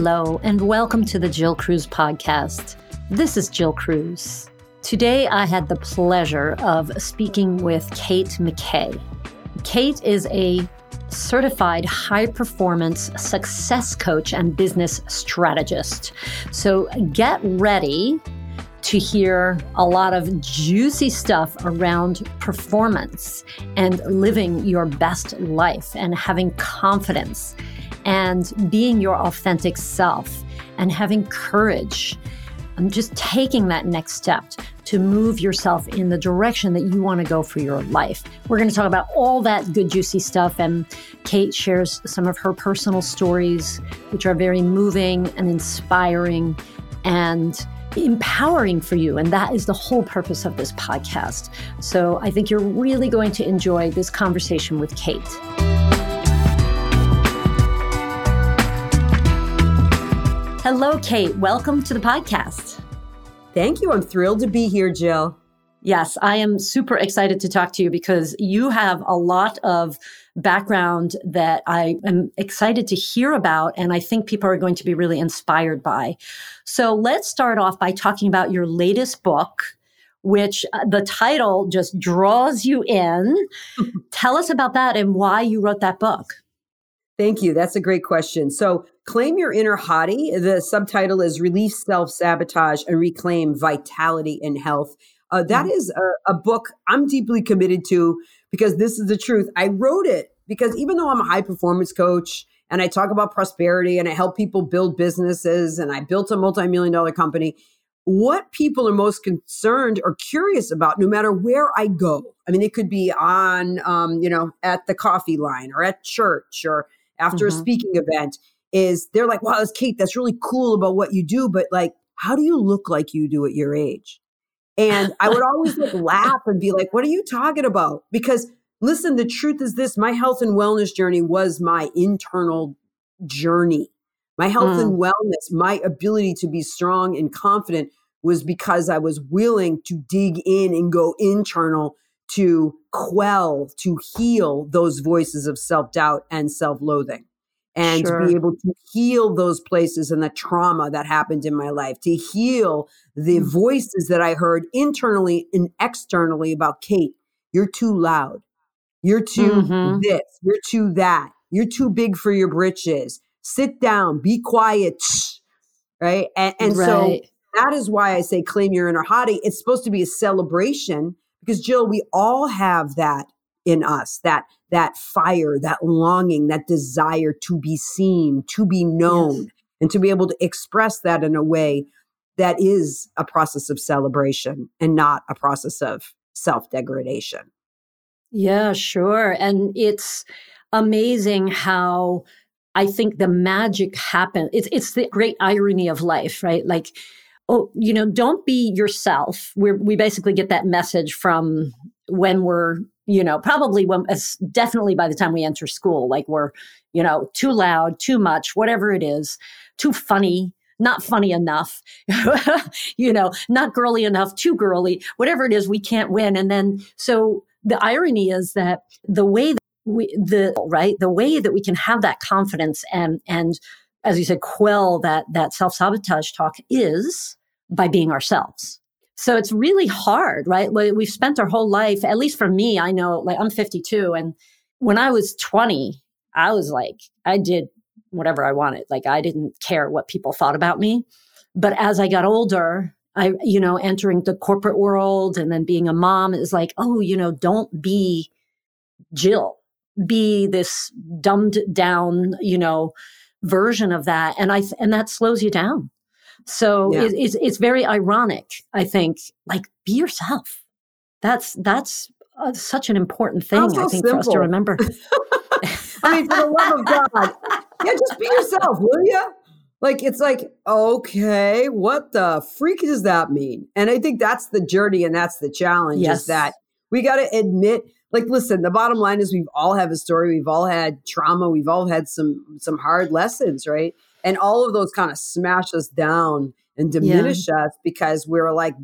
Hello, and welcome to the Jill Cruz podcast. This is Jill Cruz. Today, I had the pleasure of speaking with Kate McKay. Kate is a certified high performance success coach and business strategist. So get ready to hear a lot of juicy stuff around performance and living your best life and having confidence and being your authentic self and having courage and just taking that next step to move yourself in the direction that you want to go for your life. We're going to talk about all that good, juicy stuff. And Kate shares some of her personal stories, which are very moving and inspiring and empowering for you. And that is the whole purpose of this podcast. So I think you're really going to enjoy this conversation with Kate. Hello, Kate. Welcome to the podcast. Thank you. I'm thrilled to be here, Jill. Yes, I am super excited to talk to you because you have a lot of background that I am excited to hear about, and I think people are going to be really inspired by. So let's start off by talking about your latest book, which uh, the title just draws you in. Tell us about that and why you wrote that book. Thank you. That's a great question. So, Claim Your Inner Hottie. The subtitle is Release Self Sabotage and Reclaim Vitality and Health. Uh, that mm-hmm. is a, a, book I'm deeply committed to because this is the truth. I wrote it because even though I'm a high performance coach and I talk about prosperity and I help people build businesses and I built a multi million dollar company, what people are most concerned or curious about, no matter where I go. I mean, it could be on, um, you know, at the coffee line or at church or after mm-hmm. a speaking event, is they're like, wow, that's Kate, that's really cool about what you do, but like, how do you look like you do at your age? And I would always like laugh and be like, what are you talking about? Because listen, the truth is this my health and wellness journey was my internal journey. My health mm. and wellness, my ability to be strong and confident was because I was willing to dig in and go internal to quell, to heal those voices of self doubt and self loathing and sure. to be able to heal those places and the trauma that happened in my life, to heal the mm-hmm. voices that I heard internally and externally about Kate, you're too loud. You're too mm-hmm. this, you're too that. You're too big for your britches. Sit down, be quiet. Right. And, and right. so that is why I say claim your inner hottie. It's supposed to be a celebration because Jill, we all have that in us, that that fire, that longing, that desire to be seen, to be known, yes. and to be able to express that in a way that is a process of celebration and not a process of self degradation. Yeah, sure. And it's amazing how I think the magic happens. It's, it's the great irony of life, right? Like, oh, you know, don't be yourself. we we basically get that message from when we're you know, probably when, definitely by the time we enter school, like we're, you know, too loud, too much, whatever it is, too funny, not funny enough, you know, not girly enough, too girly, whatever it is, we can't win. And then, so the irony is that the way that we, the, right, the way that we can have that confidence and, and, as you said, quell that, that self sabotage talk is by being ourselves. So it's really hard, right? We've spent our whole life, at least for me, I know, like I'm 52. And when I was 20, I was like, I did whatever I wanted. Like I didn't care what people thought about me. But as I got older, I, you know, entering the corporate world and then being a mom is like, oh, you know, don't be Jill, be this dumbed down, you know, version of that. And I, and that slows you down. So yeah. it, it's it's very ironic, I think. Like, be yourself. That's that's uh, such an important thing, so I think, simple. for us to remember. I mean, for the love of God, yeah, just be yourself, will you? Like, it's like, okay, what the freak does that mean? And I think that's the journey and that's the challenge yes. is that we got to admit, like, listen, the bottom line is we've all have a story. We've all had trauma. We've all had some, some hard lessons, right? And all of those kind of smash us down and diminish yeah. us because we're like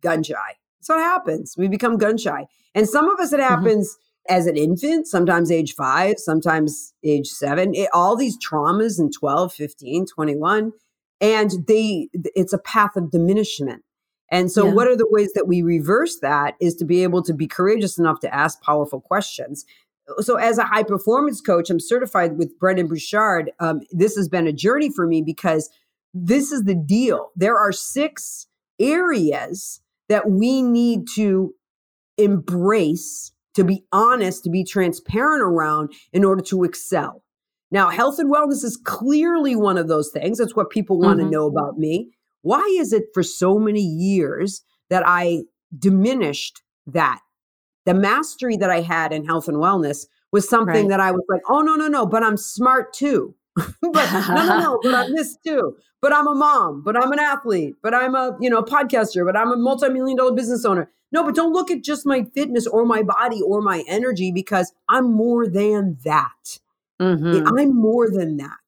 gun shy. That's what happens. We become gun shy. And some of us, it mm-hmm. happens as an infant, sometimes age five, sometimes age seven, it, all these traumas in 12, 15, 21. And they, it's a path of diminishment. And so, yeah. what are the ways that we reverse that is to be able to be courageous enough to ask powerful questions. So, as a high performance coach, I'm certified with Brendon Burchard. Um, this has been a journey for me because this is the deal. There are six areas that we need to embrace, to be honest, to be transparent around in order to excel. Now, health and wellness is clearly one of those things. That's what people want mm-hmm. to know about me. Why is it for so many years that I diminished that? The mastery that I had in health and wellness was something right. that I was like, oh, no, no, no, but I'm smart too. but no, no, no, but I'm this too. But I'm a mom, but I'm an athlete, but I'm a, you know, podcaster, but I'm a multi-million dollar business owner. No, but don't look at just my fitness or my body or my energy because I'm more than that. Mm-hmm. I'm more than that.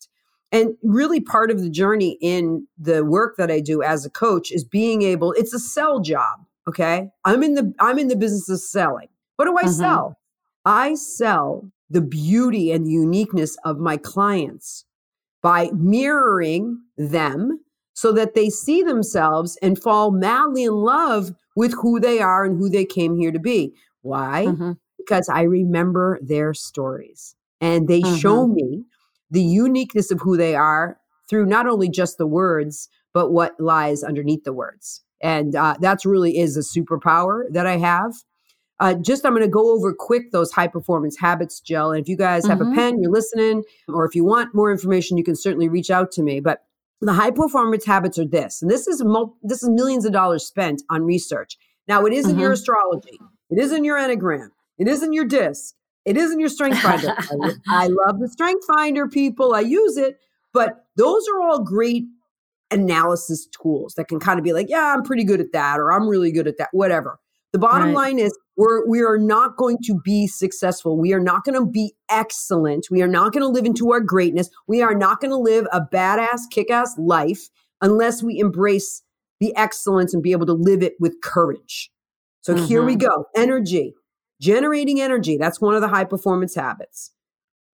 And really part of the journey in the work that I do as a coach is being able, it's a sell job. Okay. I'm in the I'm in the business of selling. What do I mm-hmm. sell? I sell the beauty and the uniqueness of my clients by mirroring them so that they see themselves and fall madly in love with who they are and who they came here to be. Why? Mm-hmm. Because I remember their stories and they mm-hmm. show me the uniqueness of who they are through not only just the words, but what lies underneath the words. And uh, that's really is a superpower that I have. Uh, just I'm going to go over quick those high performance habits, Jill. And if you guys have mm-hmm. a pen, you're listening, or if you want more information, you can certainly reach out to me. But the high performance habits are this, and this is mul- this is millions of dollars spent on research. Now, it isn't mm-hmm. your astrology, it isn't your enneagram, it isn't your disc, it isn't your strength finder. I, love the strength finder, people. I use it, but those are all great analysis tools that can kind of be like, yeah, I'm pretty good at that, or I'm really good at that, whatever. The bottom right. line is we're we are not going to be successful. We are not going to be excellent. We are not going to live into our greatness. We are not going to live a badass, kick-ass life unless we embrace the excellence and be able to live it with courage. So mm-hmm. here we mm-hmm. go. Energy. Generating energy, that's one of the high performance habits.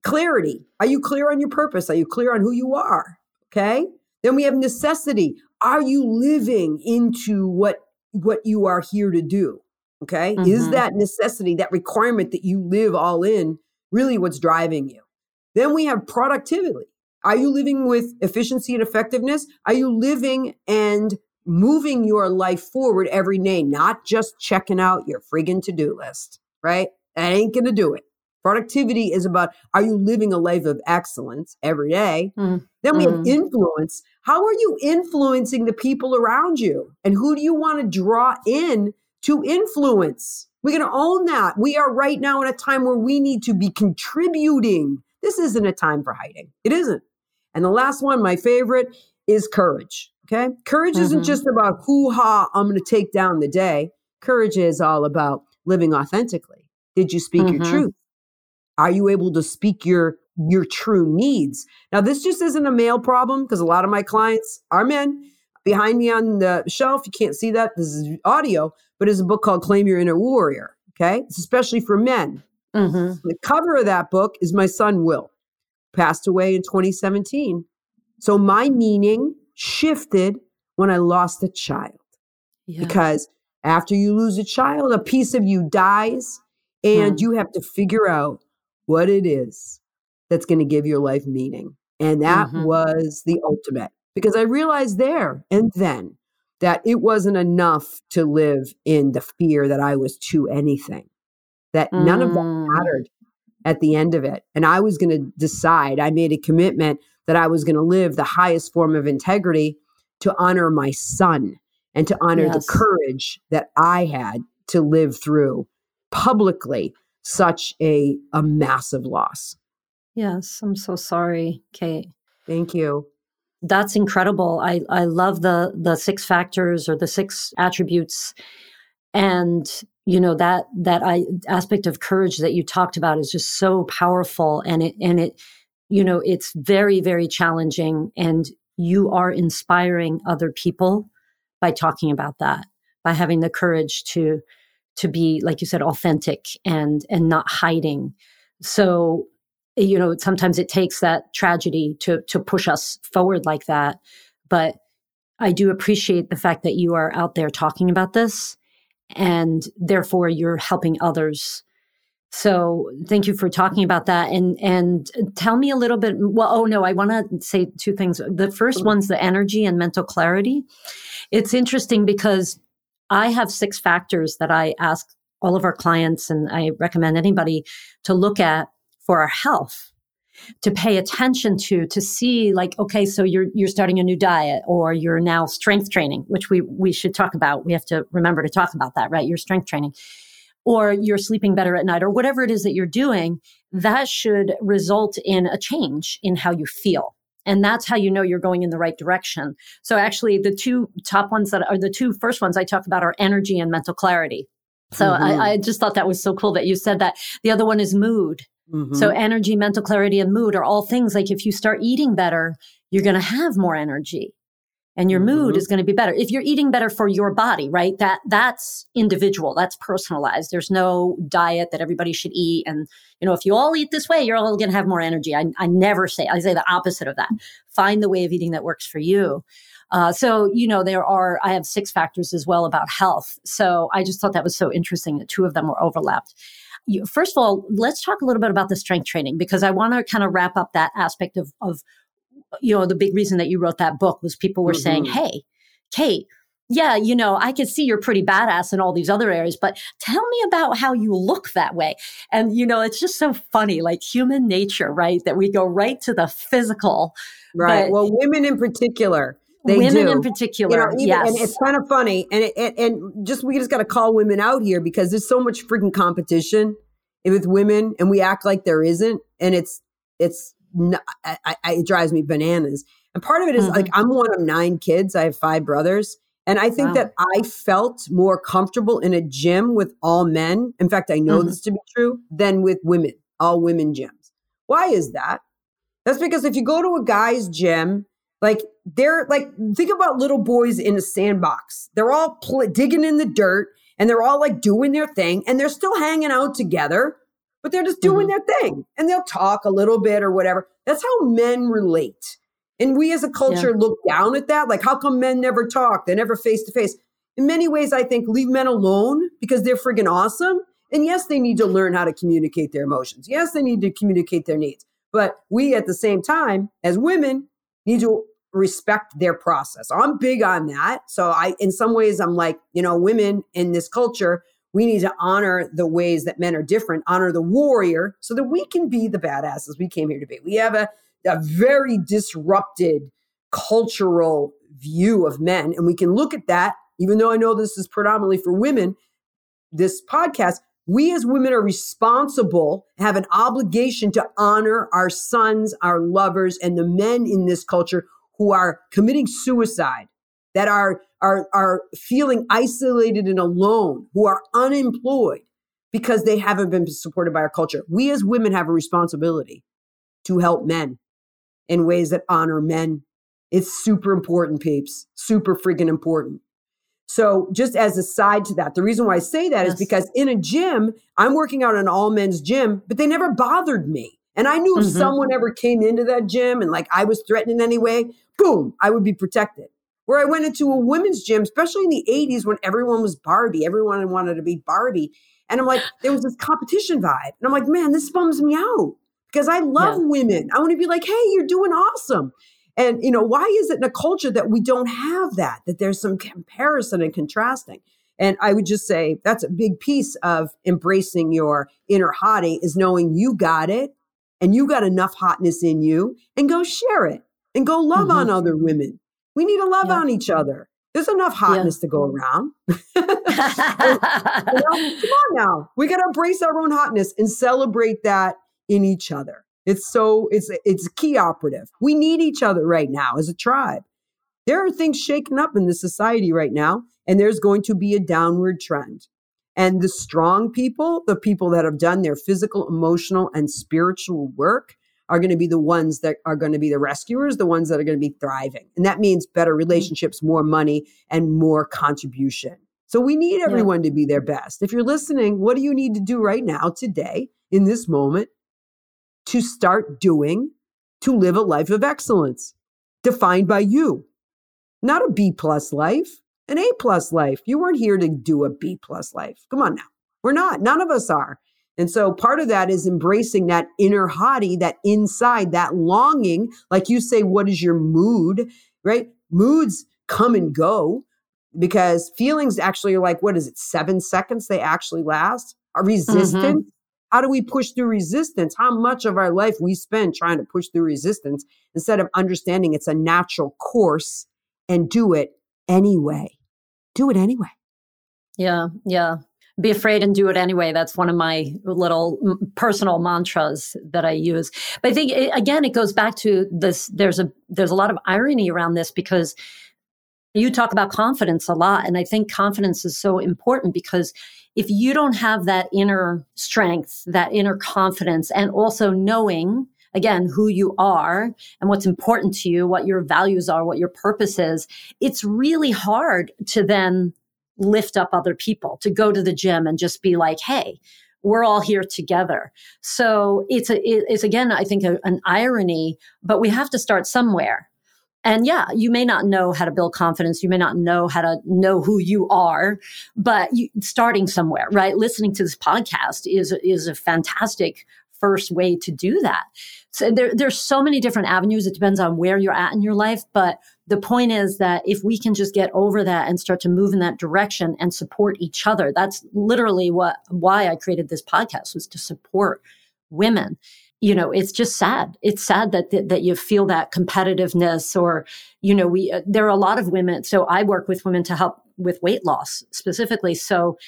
Clarity. Are you clear on your purpose? Are you clear on who you are? Okay. Then we have necessity. Are you living into what what you are here to do? Okay. Mm-hmm. Is that necessity, that requirement that you live all in, really what's driving you? Then we have productivity. Are you living with efficiency and effectiveness? Are you living and moving your life forward every day, not just checking out your friggin' to do list? right? That ain't to do it. Productivity is about are you living a life of excellence every day? Mm. Then we mm. have influence. How are you influencing the people around you? And who do you want to draw in to influence? We're going to own that. We are right now in a time where we need to be contributing. This isn't a time for hiding. It isn't. And the last one, my favorite, is courage. Okay. Courage mm-hmm. isn't just about hoo ha, I'm going to take down the day. Courage is all about living authentically? Did you speak mm-hmm. your truth? Are you able to speak your your true needs? Now, this just isn't a male problem because a lot of my clients are men. Behind me on the shelf, you can't see that. This is audio, but it's a book called Claim Your Inner Warrior. Okay. It's especially for men. Mm-hmm. The cover of that book is my son, Will, passed away in 2017. So my meaning shifted when I lost a child yeah. because after you lose a child, a piece of you dies, and hmm. you have to figure out what it is that's going to give your life meaning. And that mm-hmm. was the ultimate because I realized there and then that it wasn't enough to live in the fear that I was to anything, that mm. none of that mm. mattered at the end of it. And I was going to decide, I made a commitment that I was going to live the highest form of integrity to honor my son and to honor yes. the courage that I had to live through publicly such a, a massive loss. Yes, I'm so sorry, Kate. Thank you. That's incredible. I, I love the the six factors or the six attributes and you know that that I aspect of courage that you talked about is just so powerful and it and it you know it's very very challenging and you are inspiring other people by talking about that, by having the courage to to be, like you said, authentic and and not hiding. So, you know, sometimes it takes that tragedy to to push us forward like that. But I do appreciate the fact that you are out there talking about this and therefore you're helping others. So thank you for talking about that. And and tell me a little bit. Well, oh no, I want to say two things. The first mm-hmm. one's the energy and mental clarity. It's interesting because I have six factors that I ask all of our clients, and I recommend anybody to look at for our health to pay attention to to see like okay so you're you're starting a new diet or you're now strength training which we we should talk about. We have to remember to talk about that right? Your strength training or you're sleeping better at night or whatever it is that you're doing that should result in a change in how you feel and that's how you know you're going in the right direction. So actually the two top ones that are the two first ones i talk about are energy and mental clarity. So mm-hmm. I, I just thought that was so cool that you said that. The other one is mood. Mm-hmm. So energy, mental clarity, and mood are all things like if you start eating better, you're going to have more energy and your mm-hmm. mood is going to be better. If you're eating better for your body, right? That that's individual. That's personalized. There's no diet that everybody should eat. And, you know, if you all eat this way, you're all going to have more energy. I, I never say, I say the opposite of that. Find the way of eating that works for you. Uh, so, you know, there are, I have six factors as well about health. So I just thought that was so interesting that two of them were overlapped you, first of all, let's talk a little bit about the strength training because I want to kind of wrap up that aspect of, of, you know, the big reason that you wrote that book was people were mm-hmm. saying, Hey, Kate, yeah, you know, I can see you're pretty badass in all these other areas, but tell me about how you look that way. And, you know, it's just so funny, like human nature, right? That we go right to the physical. Right. Well, women in particular, they women do. in particular, you know, even, yes. And it's kind of funny, and it, and just we just got to call women out here because there's so much freaking competition with women, and we act like there isn't, and it's it's not, I, I, it drives me bananas. And part of it is mm-hmm. like I'm one of nine kids. I have five brothers. And I think wow. that I felt more comfortable in a gym with all men. In fact, I know mm-hmm. this to be true than with women, all women gyms. Why is that? That's because if you go to a guy's gym like they're like, think about little boys in a sandbox. They're all pl- digging in the dirt and they're all like doing their thing and they're still hanging out together, but they're just doing mm-hmm. their thing and they'll talk a little bit or whatever. That's how men relate. And we as a culture yeah. look down at that. Like, how come men never talk? They're never face to face. In many ways, I think leave men alone because they're friggin' awesome. And yes, they need to learn how to communicate their emotions. Yes, they need to communicate their needs. But we at the same time, as women, need to respect their process. I'm big on that. So I in some ways I'm like, you know, women in this culture, we need to honor the ways that men are different, honor the warrior so that we can be the badasses we came here to be. We have a, a very disrupted cultural view of men and we can look at that even though I know this is predominantly for women, this podcast, we as women are responsible, have an obligation to honor our sons, our lovers, and the men in this culture who are committing suicide, that are, are, are feeling isolated and alone, who are unemployed because they haven't been supported by our culture. We as women have a responsibility to help men in ways that honor men. It's super important, peeps. Super freaking important. So, just as a side to that, the reason why I say that yes. is because in a gym, I'm working out in an all men's gym, but they never bothered me. And I knew if mm-hmm. someone ever came into that gym and like I was threatened in any way, boom, I would be protected. Where I went into a women's gym, especially in the 80s when everyone was Barbie, everyone wanted to be Barbie. And I'm like, there was this competition vibe. And I'm like, man, this bums me out because I love yeah. women. I want to be like, hey, you're doing awesome. And, you know, why is it in a culture that we don't have that, that there's some comparison and contrasting? And I would just say that's a big piece of embracing your inner hottie is knowing you got it and you got enough hotness in you and go share it and go love mm-hmm. on other women. We need to love yeah. on each other. There's enough hotness yeah. to go around. you know, come on now. We got to embrace our own hotness and celebrate that in each other. It's so it's it's key operative. We need each other right now as a tribe. There are things shaking up in the society right now, and there's going to be a downward trend. And the strong people, the people that have done their physical, emotional, and spiritual work, are going to be the ones that are going to be the rescuers, the ones that are going to be thriving. And that means better mm-hmm. relationships, more money, and more contribution. So we need everyone yeah. to be their best. If you're listening, what do you need to do right now, today, in this moment, to start doing to live a life of excellence defined by you? Not a B plus life, an A plus life. You weren't here to do a B plus life. Come on now. We're not. None of us are. And so part of that is embracing that inner hottie, that inside, that longing. Like you say, what is your mood, right? Moods come and go because feelings actually are like, what is it, seven seconds they actually last? A resistance. Mm-hmm. How do we push through resistance? How much of our life we spend trying to push through resistance instead of understanding it's a natural course and do it anyway. Do it anyway. Yeah, yeah be afraid and do it anyway. That's one of my little personal mantras that I use. But I think it, again, it goes back to this. There's a there's a lot of irony around this because you talk about confidence a lot, and I think confidence is so important because if you don't have that inner strength, that inner confidence, and also knowing again who you are and what's important to you, what your values are, what your purpose is, it's really hard to then lift up other people, to go to the gym and just be like, hey, we're all here together. So it's a, it's again, I think a, an irony, but we have to start somewhere. And yeah, you may not know how to build confidence. You may not know how to know who you are, but you, starting somewhere, right? Listening to this podcast is, is a fantastic first way to do that. So there, there's so many different avenues. It depends on where you're at in your life. But the point is that if we can just get over that and start to move in that direction and support each other, that's literally what, why I created this podcast was to support women. You know, it's just sad. It's sad that, that, that you feel that competitiveness or, you know, we, uh, there are a lot of women. So I work with women to help with weight loss specifically. So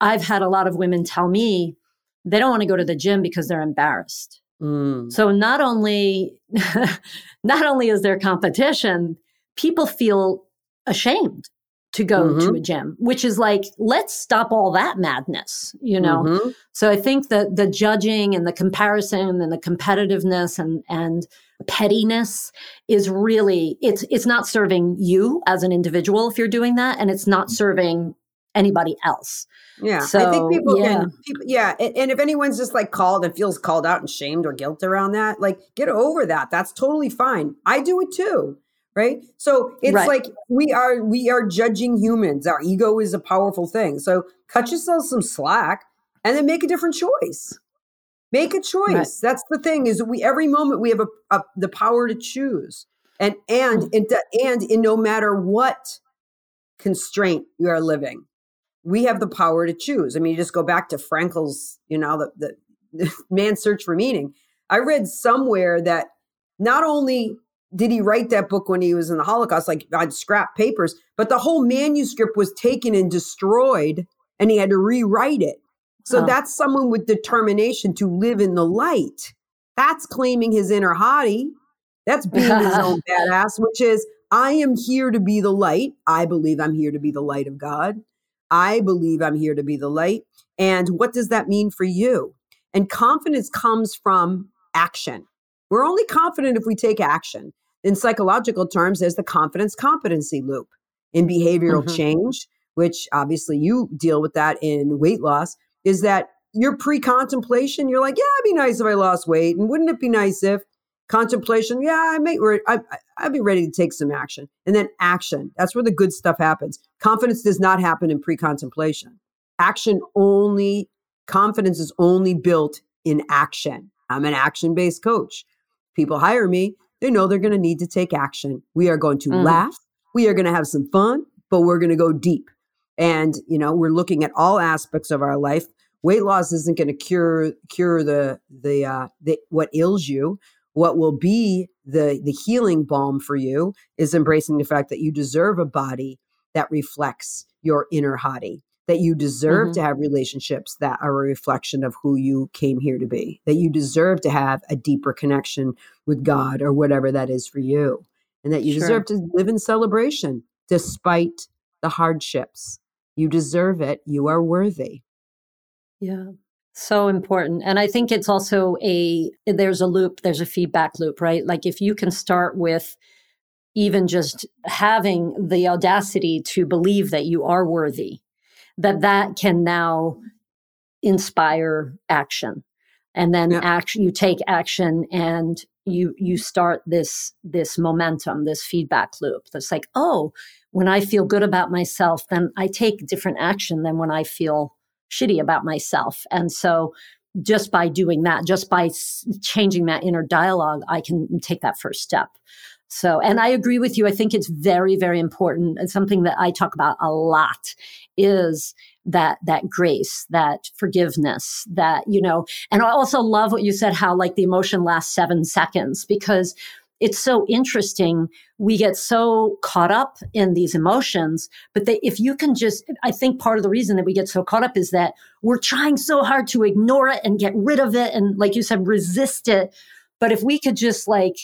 I've had a lot of women tell me, they don't want to go to the gym because they're embarrassed. Mm. So not only not only is there competition, people feel ashamed to go mm-hmm. to a gym, which is like, let's stop all that madness, you know? Mm-hmm. So I think that the judging and the comparison and the competitiveness and, and pettiness is really, it's, it's not serving you as an individual if you're doing that. And it's not serving anybody else. Yeah. So, I think people yeah. can, people, yeah. And, and, if anyone's just like called and feels called out and shamed or guilt around that, like get over that. That's totally fine. I do it too. Right. So it's right. like we are, we are judging humans. Our ego is a powerful thing. So cut yourself some slack and then make a different choice. Make a choice. Right. That's the thing is we, every moment we have a, a the power to choose and, and, mm-hmm. and, and in no matter what constraint you are living we have the power to choose. I mean, you just go back to Frankl's, you know, the, the man's search for meaning. I read somewhere that not only did he write that book when he was in the Holocaust, like on scrap papers, but the whole manuscript was taken and destroyed and he had to rewrite it. So oh. that's someone with determination to live in the light. That's claiming his inner hottie. That's being his own badass, which is, I am here to be the light. I believe I'm here to be the light of God. I believe I'm here to be the light. And what does that mean for you? And confidence comes from action. We're only confident if we take action. In psychological terms, there's the confidence competency loop. In behavioral mm-hmm. change, which obviously you deal with that in weight loss, is that your pre contemplation, you're like, yeah, it'd be nice if I lost weight. And wouldn't it be nice if contemplation yeah i may I, i'd be ready to take some action and then action that's where the good stuff happens confidence does not happen in pre-contemplation action only confidence is only built in action i'm an action-based coach people hire me they know they're going to need to take action. We are going to mm. laugh we are going to have some fun but we're going to go deep. And you know we're looking at all aspects of our life. Weight loss isn't going to cure cure the the uh the what ails you. What will be the the healing balm for you is embracing the fact that you deserve a body that reflects your inner hottie that you deserve mm-hmm. to have relationships that are a reflection of who you came here to be that you deserve to have a deeper connection with god or whatever that is for you and that you sure. deserve to live in celebration despite the hardships you deserve it you are worthy yeah so important. And I think it's also a, there's a loop, there's a feedback loop, right? Like if you can start with even just having the audacity to believe that you are worthy that that can now inspire action. And then yeah. action you take action and you you start this this momentum this feedback loop that's like oh when i feel good about myself then i take different action than when i feel shitty about myself. And so just by doing that just by changing that inner dialogue i can take that first step so, and I agree with you. I think it's very, very important. And something that I talk about a lot is that, that grace, that forgiveness, that, you know, and I also love what you said, how like the emotion lasts seven seconds because it's so interesting. We get so caught up in these emotions, but they, if you can just, I think part of the reason that we get so caught up is that we're trying so hard to ignore it and get rid of it. And like you said, resist it. But if we could just like,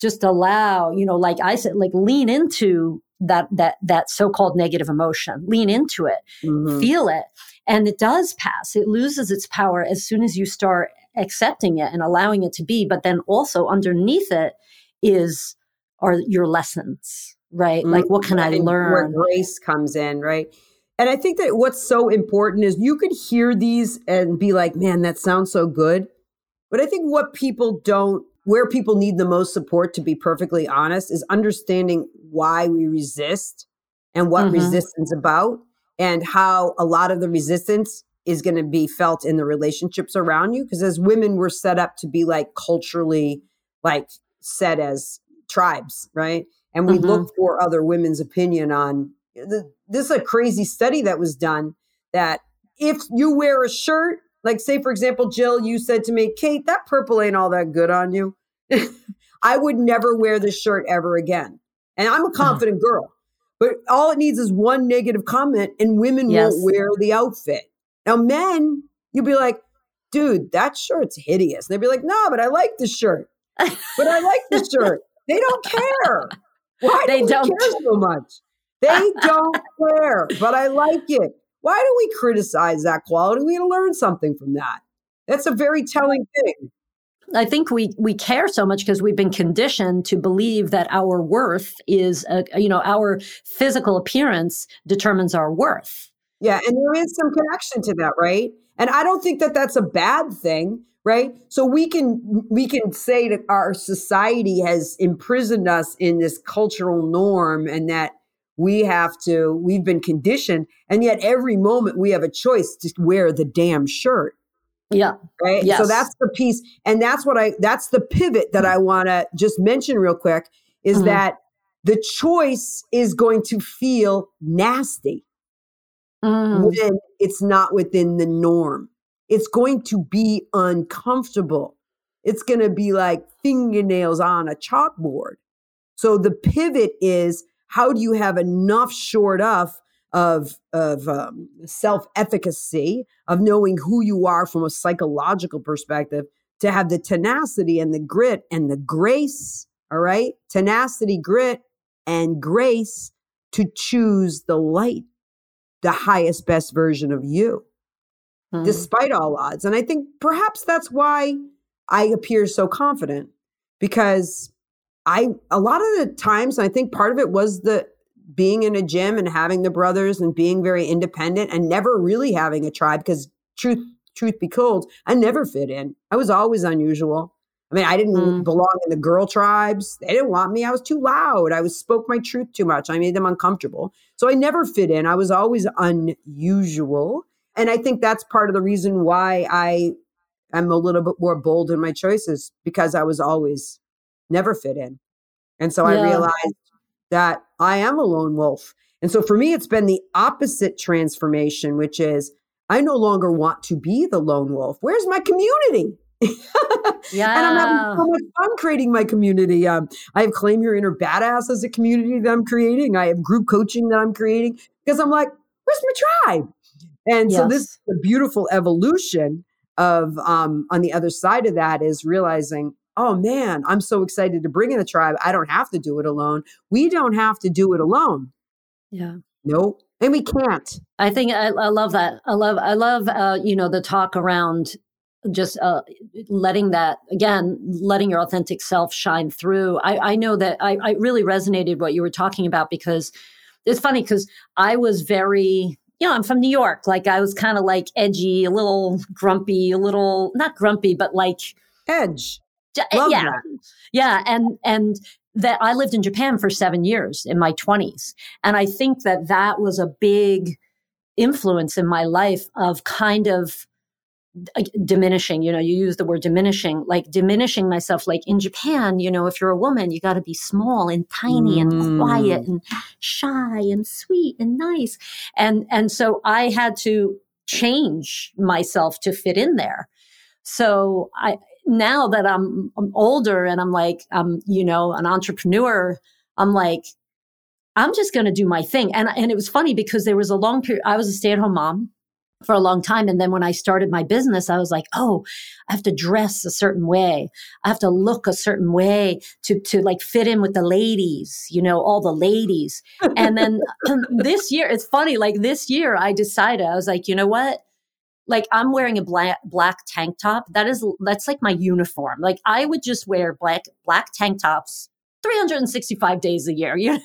just allow, you know, like I said, like lean into that, that, that so-called negative emotion, lean into it, mm-hmm. feel it. And it does pass. It loses its power as soon as you start accepting it and allowing it to be. But then also underneath it is, are your lessons, right? Mm-hmm. Like, what can I learn? Where grace comes in, right? And I think that what's so important is you could hear these and be like, man, that sounds so good. But I think what people don't where people need the most support, to be perfectly honest, is understanding why we resist and what mm-hmm. resistance about and how a lot of the resistance is going to be felt in the relationships around you. Because as women, we're set up to be like culturally like set as tribes, right? And we mm-hmm. look for other women's opinion on the, this is a crazy study that was done that if you wear a shirt, like say for example, Jill, you said to me, Kate, that purple ain't all that good on you. I would never wear this shirt ever again. And I'm a uh-huh. confident girl, but all it needs is one negative comment and women yes. won't wear the outfit. Now, men, you'll be like, dude, that shirt's hideous. And they'd be like, no, but I like the shirt. but I like the shirt. They don't care. Why they do not care so much? They don't care, but I like it. Why do we criticize that quality? We gotta learn something from that. That's a very telling thing. I think we we care so much because we've been conditioned to believe that our worth is, a, you know, our physical appearance determines our worth. Yeah, and there is some connection to that, right? And I don't think that that's a bad thing, right? So we can we can say that our society has imprisoned us in this cultural norm, and that we have to we've been conditioned, and yet every moment we have a choice to wear the damn shirt yeah. Right. Yes. So that's the piece. And that's what I, that's the pivot that I want to just mention real quick is mm-hmm. that the choice is going to feel nasty mm. when it's not within the norm. It's going to be uncomfortable. It's going to be like fingernails on a chalkboard. So the pivot is how do you have enough shored up of of um, self efficacy, of knowing who you are from a psychological perspective, to have the tenacity and the grit and the grace. All right, tenacity, grit, and grace to choose the light, the highest, best version of you, hmm. despite all odds. And I think perhaps that's why I appear so confident because I a lot of the times I think part of it was the being in a gym and having the brothers and being very independent and never really having a tribe because truth truth be told i never fit in. I was always unusual. I mean i didn't mm. belong in the girl tribes. They didn't want me. I was too loud. I was spoke my truth too much. I made them uncomfortable. So i never fit in. I was always unusual. And i think that's part of the reason why i am a little bit more bold in my choices because i was always never fit in and so yeah. i realized that I am a lone wolf. And so for me, it's been the opposite transformation, which is I no longer want to be the lone wolf. Where's my community? yeah. and I'm having so much fun creating my community. Um, I have Claim Your Inner Badass as a community that I'm creating. I have group coaching that I'm creating because I'm like, where's my tribe? And yes. so this is a beautiful evolution of um, on the other side of that is realizing oh man, I'm so excited to bring in the tribe. I don't have to do it alone. We don't have to do it alone. Yeah. Nope. And we can't. I think I, I love that. I love, I love, uh, you know, the talk around just uh, letting that again letting your authentic self shine through i, I know that I, I really resonated what you were talking about because it's funny because i was very you know, I'm from New York. Like I was kind of like edgy, a little grumpy, a little not grumpy, but like edge. Love yeah, that. yeah, and and that I lived in Japan for seven years in my 20s, and I think that that was a big influence in my life of kind of diminishing you know you use the word diminishing like diminishing myself like in japan you know if you're a woman you got to be small and tiny mm. and quiet and shy and sweet and nice and and so i had to change myself to fit in there so i now that i'm, I'm older and i'm like i'm you know an entrepreneur i'm like i'm just going to do my thing and and it was funny because there was a long period i was a stay-at-home mom for a long time. And then when I started my business, I was like, oh, I have to dress a certain way. I have to look a certain way to, to like fit in with the ladies, you know, all the ladies. And then this year, it's funny, like this year I decided, I was like, you know what? Like I'm wearing a black, black tank top. That is, that's like my uniform. Like I would just wear black, black tank tops 365 days a year. You know?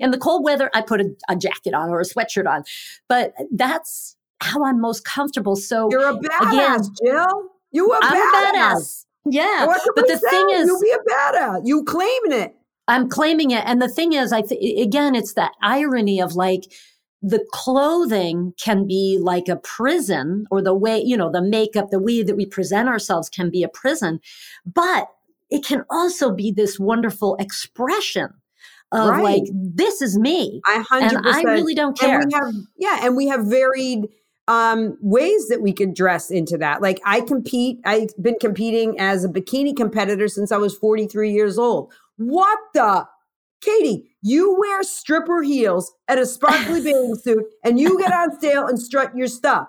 in the cold weather, I put a, a, jacket on or a sweatshirt on. But that's how I'm most comfortable. So you're a badass, again, Jill. You a I'm badass. a badass. Yeah, but the say? thing is, you be a badass. You claiming it. I'm claiming it, and the thing is, I th- again, it's that irony of like the clothing can be like a prison, or the way you know the makeup, the way that we present ourselves can be a prison, but it can also be this wonderful expression of right. like this is me. I hundred percent. I really don't care. And we have yeah, and we have varied um, ways that we could dress into that. Like I compete, I've been competing as a bikini competitor since I was 43 years old. What the? Katie, you wear stripper heels and a sparkly bathing suit and you get on sale and strut your stuff.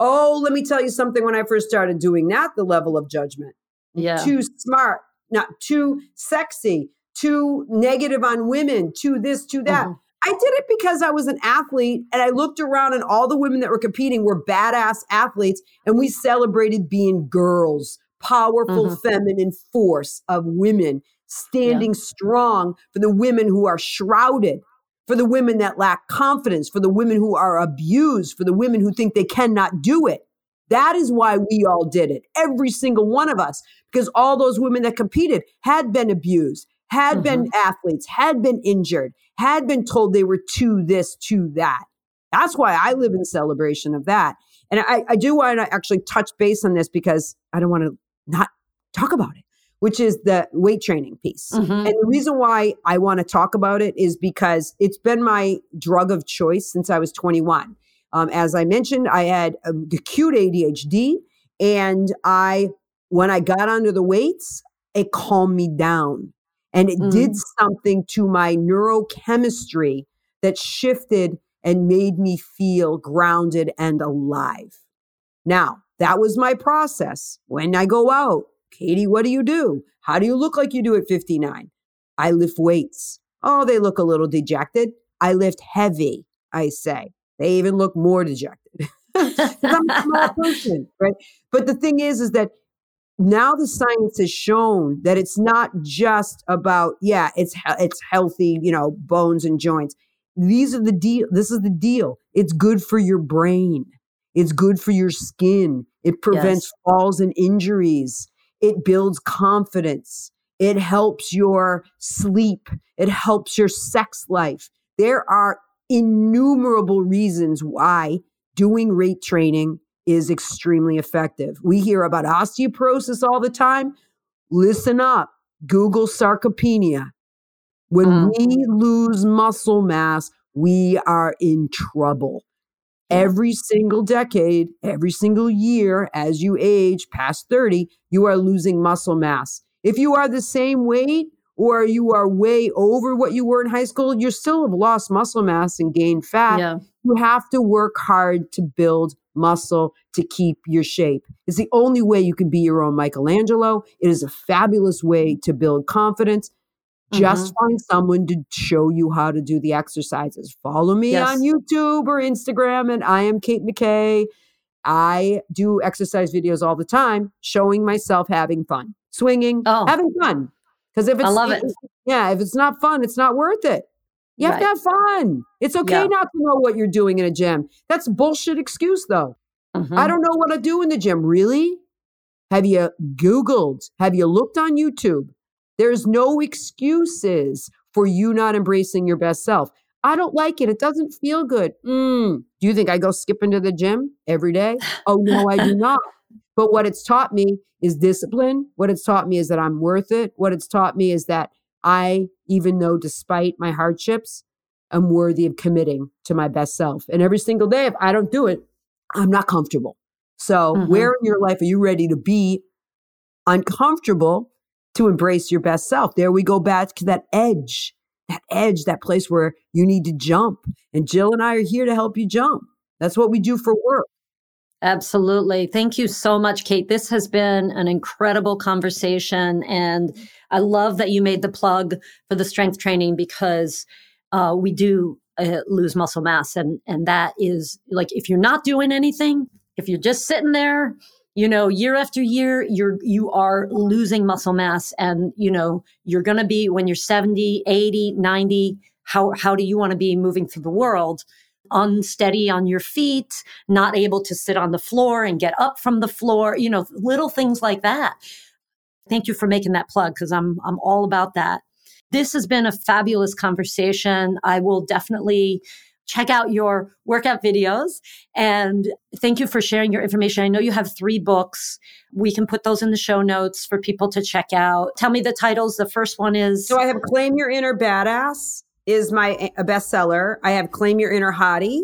Oh, let me tell you something when I first started doing that, the level of judgment. Yeah. Too smart, not too sexy, too negative on women, too this, too that. Mm-hmm. I did it because I was an athlete and I looked around and all the women that were competing were badass athletes and we celebrated being girls, powerful mm-hmm. feminine force of women standing yeah. strong for the women who are shrouded, for the women that lack confidence, for the women who are abused, for the women who think they cannot do it. That is why we all did it, every single one of us, because all those women that competed had been abused, had mm-hmm. been athletes, had been injured, had been told they were to this, to that. That's why I live in celebration of that. And I, I do want to actually touch base on this because I don't want to not talk about it, which is the weight training piece. Mm-hmm. And the reason why I want to talk about it is because it's been my drug of choice since I was 21. Um, as I mentioned, I had acute ADHD, and I, when I got under the weights, it calmed me down. And it mm. did something to my neurochemistry that shifted and made me feel grounded and alive. Now, that was my process. When I go out, Katie, what do you do? How do you look like you do at 59? I lift weights. Oh, they look a little dejected. I lift heavy, I say. They even look more dejected. I'm a small person, right? But the thing is, is that now the science has shown that it's not just about yeah it's it's healthy you know bones and joints these are the deal this is the deal it's good for your brain it's good for your skin it prevents yes. falls and injuries it builds confidence it helps your sleep it helps your sex life there are innumerable reasons why doing weight training is extremely effective. We hear about osteoporosis all the time. Listen up. Google sarcopenia. When mm. we lose muscle mass, we are in trouble. Every single decade, every single year, as you age past 30, you are losing muscle mass. If you are the same weight or you are way over what you were in high school, you still have lost muscle mass and gained fat. Yeah. You have to work hard to build muscle to keep your shape. It's the only way you can be your own Michelangelo. It is a fabulous way to build confidence. Just mm-hmm. find someone to show you how to do the exercises. Follow me yes. on YouTube or Instagram, and I am Kate McKay. I do exercise videos all the time, showing myself having fun, swinging, oh. having fun. Because if it's, I love it. Yeah, if it's not fun, it's not worth it. You have right. to have fun. It's okay yeah. not to know what you're doing in a gym. That's bullshit excuse though. Mm-hmm. I don't know what to do in the gym. Really? Have you Googled? Have you looked on YouTube? There's no excuses for you not embracing your best self. I don't like it. It doesn't feel good. Mm. Do you think I go skipping to the gym every day? Oh, no, I do not. But what it's taught me is discipline. What it's taught me is that I'm worth it. What it's taught me is that I, even though despite my hardships, am worthy of committing to my best self. And every single day, if I don't do it, I'm not comfortable. So, mm-hmm. where in your life are you ready to be uncomfortable to embrace your best self? There we go back to that edge, that edge, that place where you need to jump. And Jill and I are here to help you jump. That's what we do for work. Absolutely. Thank you so much, Kate. This has been an incredible conversation. And I love that you made the plug for the strength training because uh, we do uh, lose muscle mass. And, and that is like, if you're not doing anything, if you're just sitting there, you know, year after year, you're, you are losing muscle mass and, you know, you're going to be when you're 70, 80, 90, how, how do you want to be moving through the world? Unsteady on your feet, not able to sit on the floor and get up from the floor, you know, little things like that. Thank you for making that plug because I'm, I'm all about that. This has been a fabulous conversation. I will definitely check out your workout videos. And thank you for sharing your information. I know you have three books. We can put those in the show notes for people to check out. Tell me the titles. The first one is. So I have Claim Your Inner Badass is my a bestseller. I have Claim Your Inner Hottie.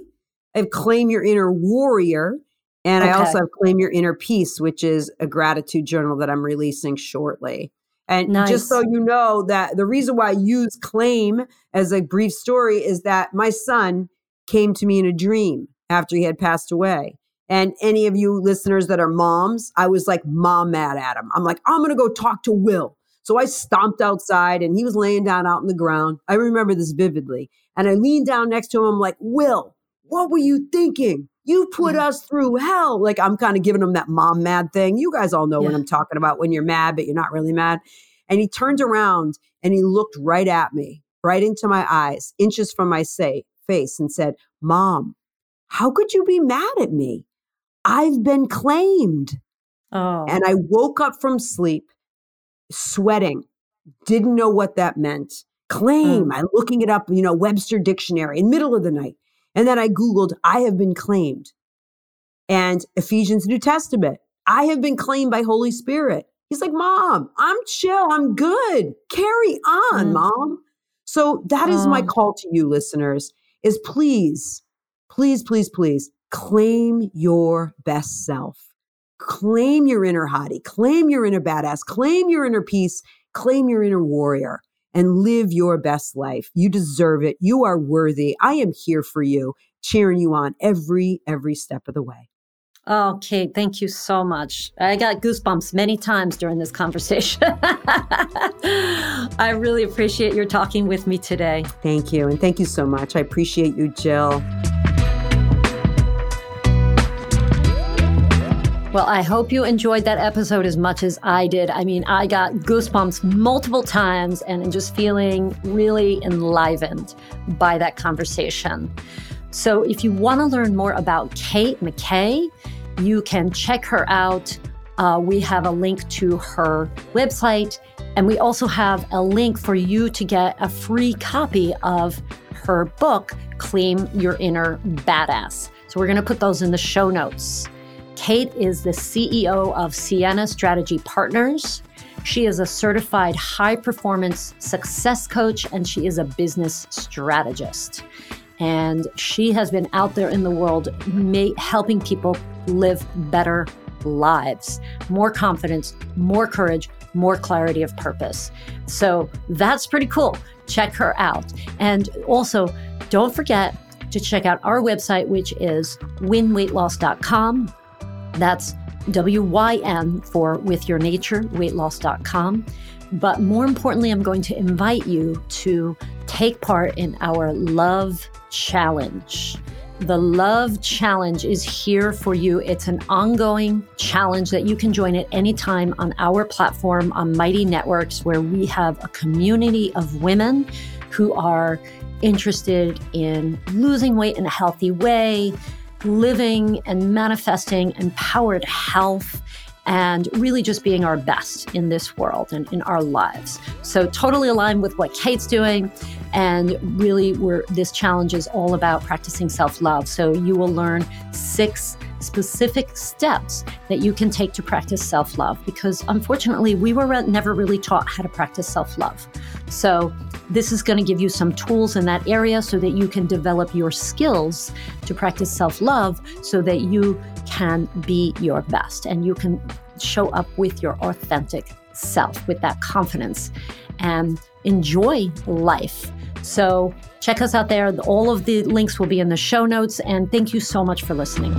I have Claim Your Inner Warrior. And okay. I also have Claim Your Inner Peace, which is a gratitude journal that I'm releasing shortly. And nice. just so you know that the reason why I use claim as a brief story is that my son came to me in a dream after he had passed away. And any of you listeners that are moms, I was like mom mad at him. I'm like, I'm going to go talk to Will. So I stomped outside and he was laying down out in the ground. I remember this vividly. And I leaned down next to him. I'm like, Will, what were you thinking? You put yeah. us through hell. Like I'm kind of giving him that mom mad thing. You guys all know yeah. what I'm talking about when you're mad, but you're not really mad. And he turned around and he looked right at me, right into my eyes, inches from my say, face and said, Mom, how could you be mad at me? I've been claimed. Oh. And I woke up from sleep sweating, didn't know what that meant. Claim, mm. I'm looking it up, you know, Webster Dictionary in middle of the night. And then I Googled, I have been claimed. And Ephesians New Testament, I have been claimed by Holy Spirit. He's like, Mom, I'm chill. I'm good. Carry on, mm. Mom. So that is my call to you, listeners is please, please, please, please claim your best self. Claim your inner hottie, claim your inner badass, claim your inner peace, claim your inner warrior, and live your best life. You deserve it. You are worthy. I am here for you, cheering you on every, every step of the way. Oh, Kate, thank you so much. I got goosebumps many times during this conversation. I really appreciate your talking with me today. Thank you. And thank you so much. I appreciate you, Jill. Well, I hope you enjoyed that episode as much as I did. I mean, I got goosebumps multiple times and just feeling really enlivened by that conversation. So, if you want to learn more about Kate McKay, you can check her out. Uh, we have a link to her website, and we also have a link for you to get a free copy of her book, Claim Your Inner Badass. So we're going to put those in the show notes. Kate is the CEO of Sienna Strategy Partners. She is a certified high performance success coach and she is a business strategist. And she has been out there in the world helping people live better lives, more confidence, more courage, more clarity of purpose. So that's pretty cool. Check her out. And also, don't forget to check out our website, which is wynweightloss.com. That's W Y N for with your nature, weightloss.com. But more importantly, I'm going to invite you to take part in our love challenge. The Love Challenge is here for you. It's an ongoing challenge that you can join at any time on our platform on Mighty Networks, where we have a community of women who are interested in losing weight in a healthy way, living and manifesting empowered health and really just being our best in this world and in our lives. So totally aligned with what Kate's doing. And really, we're, this challenge is all about practicing self love. So you will learn six specific steps that you can take to practice self love because unfortunately, we were never really taught how to practice self love. So, this is going to give you some tools in that area so that you can develop your skills to practice self love so that you can be your best and you can show up with your authentic self, with that confidence, and enjoy life. So, check us out there. All of the links will be in the show notes. And thank you so much for listening.